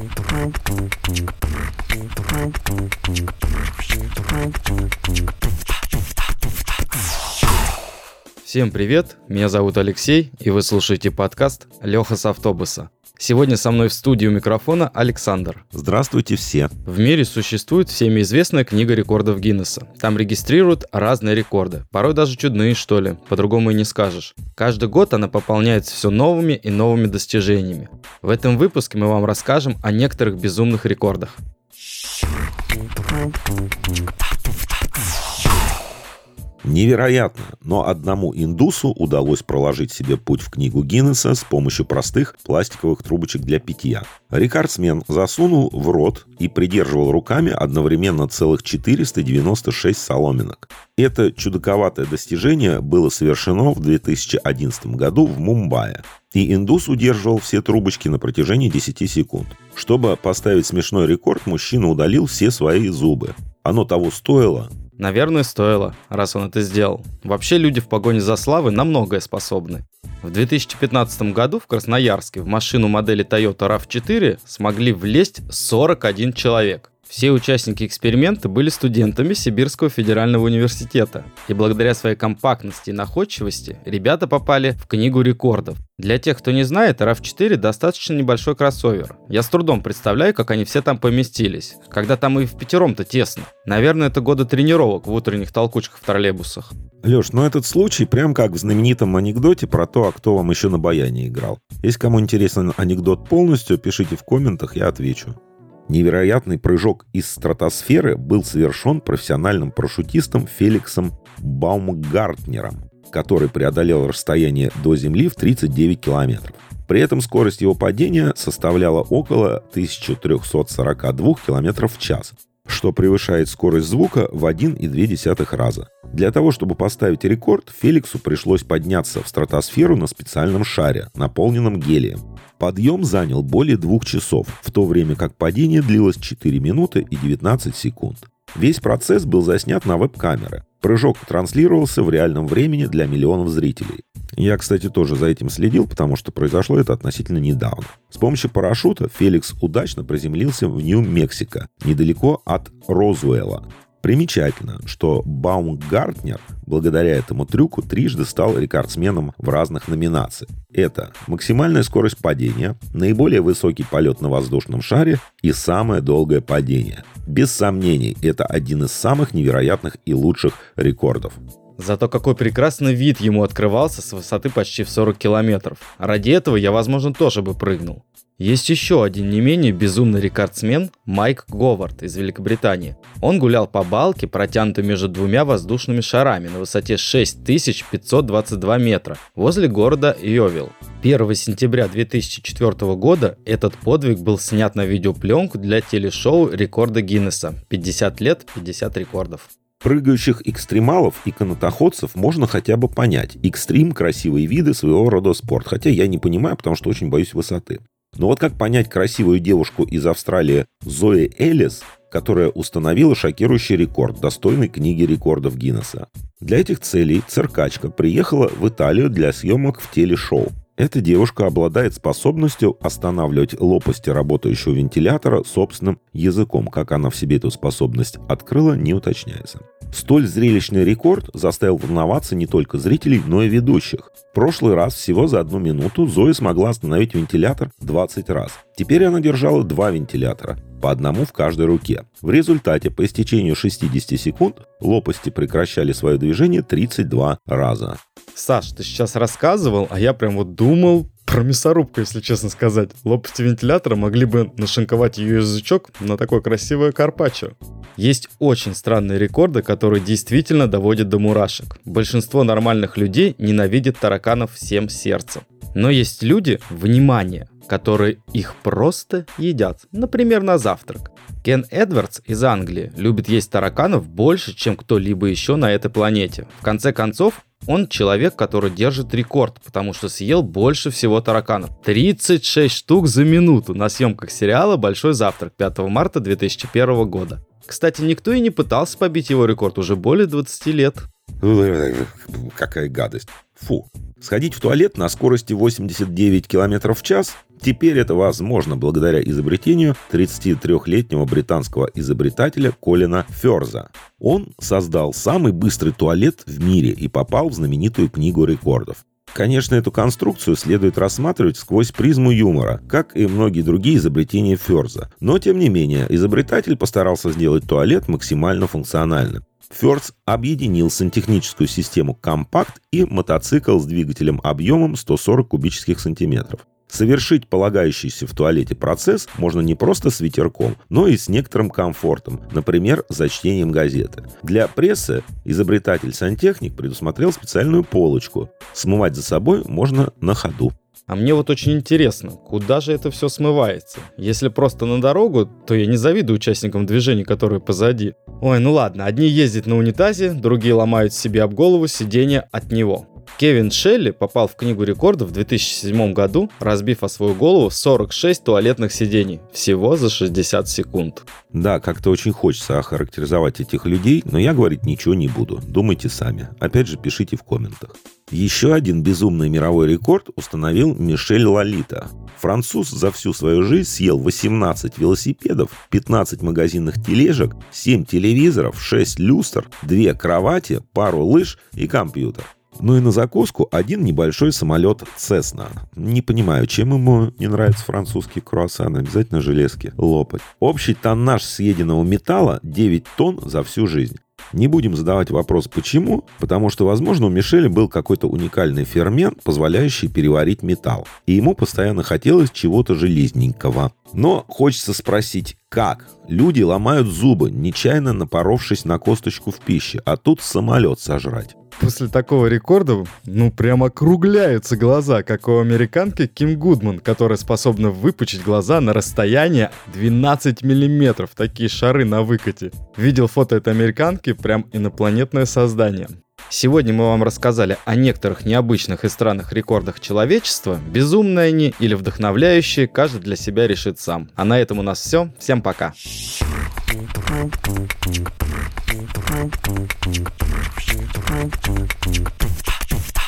Thank you. Всем привет, меня зовут Алексей, и вы слушаете подкаст «Леха с автобуса». Сегодня со мной в студии у микрофона Александр. Здравствуйте все. В мире существует всеми известная книга рекордов Гиннесса. Там регистрируют разные рекорды, порой даже чудные, что ли, по-другому и не скажешь. Каждый год она пополняется все новыми и новыми достижениями. В этом выпуске мы вам расскажем о некоторых безумных рекордах. Невероятно, но одному индусу удалось проложить себе путь в книгу Гиннесса с помощью простых пластиковых трубочек для питья. Рекордсмен засунул в рот и придерживал руками одновременно целых 496 соломинок. Это чудаковатое достижение было совершено в 2011 году в Мумбаи. И индус удерживал все трубочки на протяжении 10 секунд. Чтобы поставить смешной рекорд, мужчина удалил все свои зубы. Оно того стоило, Наверное, стоило, раз он это сделал. Вообще люди в погоне за славой на многое способны. В 2015 году в Красноярске в машину модели Toyota RAV4 смогли влезть 41 человек. Все участники эксперимента были студентами Сибирского федерального университета. И благодаря своей компактности и находчивости ребята попали в книгу рекордов. Для тех, кто не знает, RAV4 достаточно небольшой кроссовер. Я с трудом представляю, как они все там поместились, когда там и в пятером-то тесно. Наверное, это годы тренировок в утренних толкучках в троллейбусах. Леш, ну этот случай прям как в знаменитом анекдоте про то, а кто вам еще на баяне играл. Если кому интересен анекдот полностью, пишите в комментах, я отвечу. Невероятный прыжок из стратосферы был совершен профессиональным парашютистом Феликсом Баумгартнером, который преодолел расстояние до Земли в 39 километров. При этом скорость его падения составляла около 1342 км в час, что превышает скорость звука в 1,2 раза. Для того, чтобы поставить рекорд, Феликсу пришлось подняться в стратосферу на специальном шаре, наполненном гелием. Подъем занял более двух часов, в то время как падение длилось 4 минуты и 19 секунд. Весь процесс был заснят на веб-камеры. Прыжок транслировался в реальном времени для миллионов зрителей. Я, кстати, тоже за этим следил, потому что произошло это относительно недавно. С помощью парашюта Феликс удачно приземлился в Нью-Мексико, недалеко от Розуэлла. Примечательно, что Баумгартнер благодаря этому трюку трижды стал рекордсменом в разных номинациях. Это максимальная скорость падения, наиболее высокий полет на воздушном шаре и самое долгое падение. Без сомнений, это один из самых невероятных и лучших рекордов. Зато какой прекрасный вид ему открывался с высоты почти в 40 километров. Ради этого я, возможно, тоже бы прыгнул. Есть еще один не менее безумный рекордсмен Майк Говард из Великобритании. Он гулял по балке, протянутой между двумя воздушными шарами на высоте 6522 метра возле города Йовил. 1 сентября 2004 года этот подвиг был снят на видеопленку для телешоу «Рекорды Гиннесса» 50 лет, 50 рекордов. Прыгающих экстремалов и канатоходцев можно хотя бы понять. Экстрим – красивые виды своего рода спорт. Хотя я не понимаю, потому что очень боюсь высоты. Но вот как понять красивую девушку из Австралии Зои Элис, которая установила шокирующий рекорд, достойный книги рекордов Гиннесса? Для этих целей циркачка приехала в Италию для съемок в телешоу. Эта девушка обладает способностью останавливать лопасти работающего вентилятора собственным языком. Как она в себе эту способность открыла, не уточняется. Столь зрелищный рекорд заставил волноваться не только зрителей, но и ведущих. В прошлый раз всего за одну минуту Зоя смогла остановить вентилятор 20 раз. Теперь она держала два вентилятора, по одному в каждой руке. В результате по истечению 60 секунд лопасти прекращали свое движение 32 раза. Саш, ты сейчас рассказывал, а я прям вот думал про мясорубку, если честно сказать. Лопасти вентилятора могли бы нашинковать ее язычок на такое красивое карпаччо. Есть очень странные рекорды, которые действительно доводят до мурашек. Большинство нормальных людей ненавидят тараканов всем сердцем. Но есть люди, внимание, которые их просто едят, например, на завтрак. Кен Эдвардс из Англии любит есть тараканов больше, чем кто-либо еще на этой планете. В конце концов, он человек, который держит рекорд, потому что съел больше всего тараканов. 36 штук за минуту на съемках сериала «Большой завтрак» 5 марта 2001 года. Кстати, никто и не пытался побить его рекорд уже более 20 лет. Какая гадость. Фу. Сходить в туалет на скорости 89 км в час Теперь это возможно благодаря изобретению 33-летнего британского изобретателя Колина Ферза. Он создал самый быстрый туалет в мире и попал в знаменитую книгу рекордов. Конечно, эту конструкцию следует рассматривать сквозь призму юмора, как и многие другие изобретения Ферза. Но, тем не менее, изобретатель постарался сделать туалет максимально функциональным. Ферц объединил сантехническую систему компакт и мотоцикл с двигателем объемом 140 кубических сантиметров. Совершить полагающийся в туалете процесс можно не просто с ветерком, но и с некоторым комфортом, например, за чтением газеты. Для прессы изобретатель-сантехник предусмотрел специальную полочку. Смывать за собой можно на ходу. А мне вот очень интересно, куда же это все смывается? Если просто на дорогу, то я не завидую участникам движения, которые позади. Ой, ну ладно, одни ездят на унитазе, другие ломают себе об голову сиденье от него. Кевин Шелли попал в книгу рекордов в 2007 году, разбив о свою голову 46 туалетных сидений, всего за 60 секунд. Да, как-то очень хочется охарактеризовать этих людей, но я говорить ничего не буду. Думайте сами. Опять же, пишите в комментах. Еще один безумный мировой рекорд установил Мишель Лолита. Француз за всю свою жизнь съел 18 велосипедов, 15 магазинных тележек, 7 телевизоров, 6 люстр, 2 кровати, пару лыж и компьютер. Ну и на закуску один небольшой самолет Cessna. Не понимаю, чем ему не нравятся французские круассаны. Обязательно железки лопать. Общий тоннаж съеденного металла 9 тонн за всю жизнь. Не будем задавать вопрос «почему?», потому что, возможно, у Мишеля был какой-то уникальный фермент, позволяющий переварить металл. И ему постоянно хотелось чего-то железненького. Но хочется спросить, как? Люди ломают зубы, нечаянно напоровшись на косточку в пище, а тут самолет сожрать. После такого рекорда, ну, прямо округляются глаза, как у американки Ким Гудман, которая способна выпучить глаза на расстояние 12 миллиметров. Такие шары на выкате. Видел фото этой американки, прям инопланетное создание. Сегодня мы вам рассказали о некоторых необычных и странных рекордах человечества. Безумные они или вдохновляющие, каждый для себя решит сам. А на этом у нас все. Всем пока. Thank you.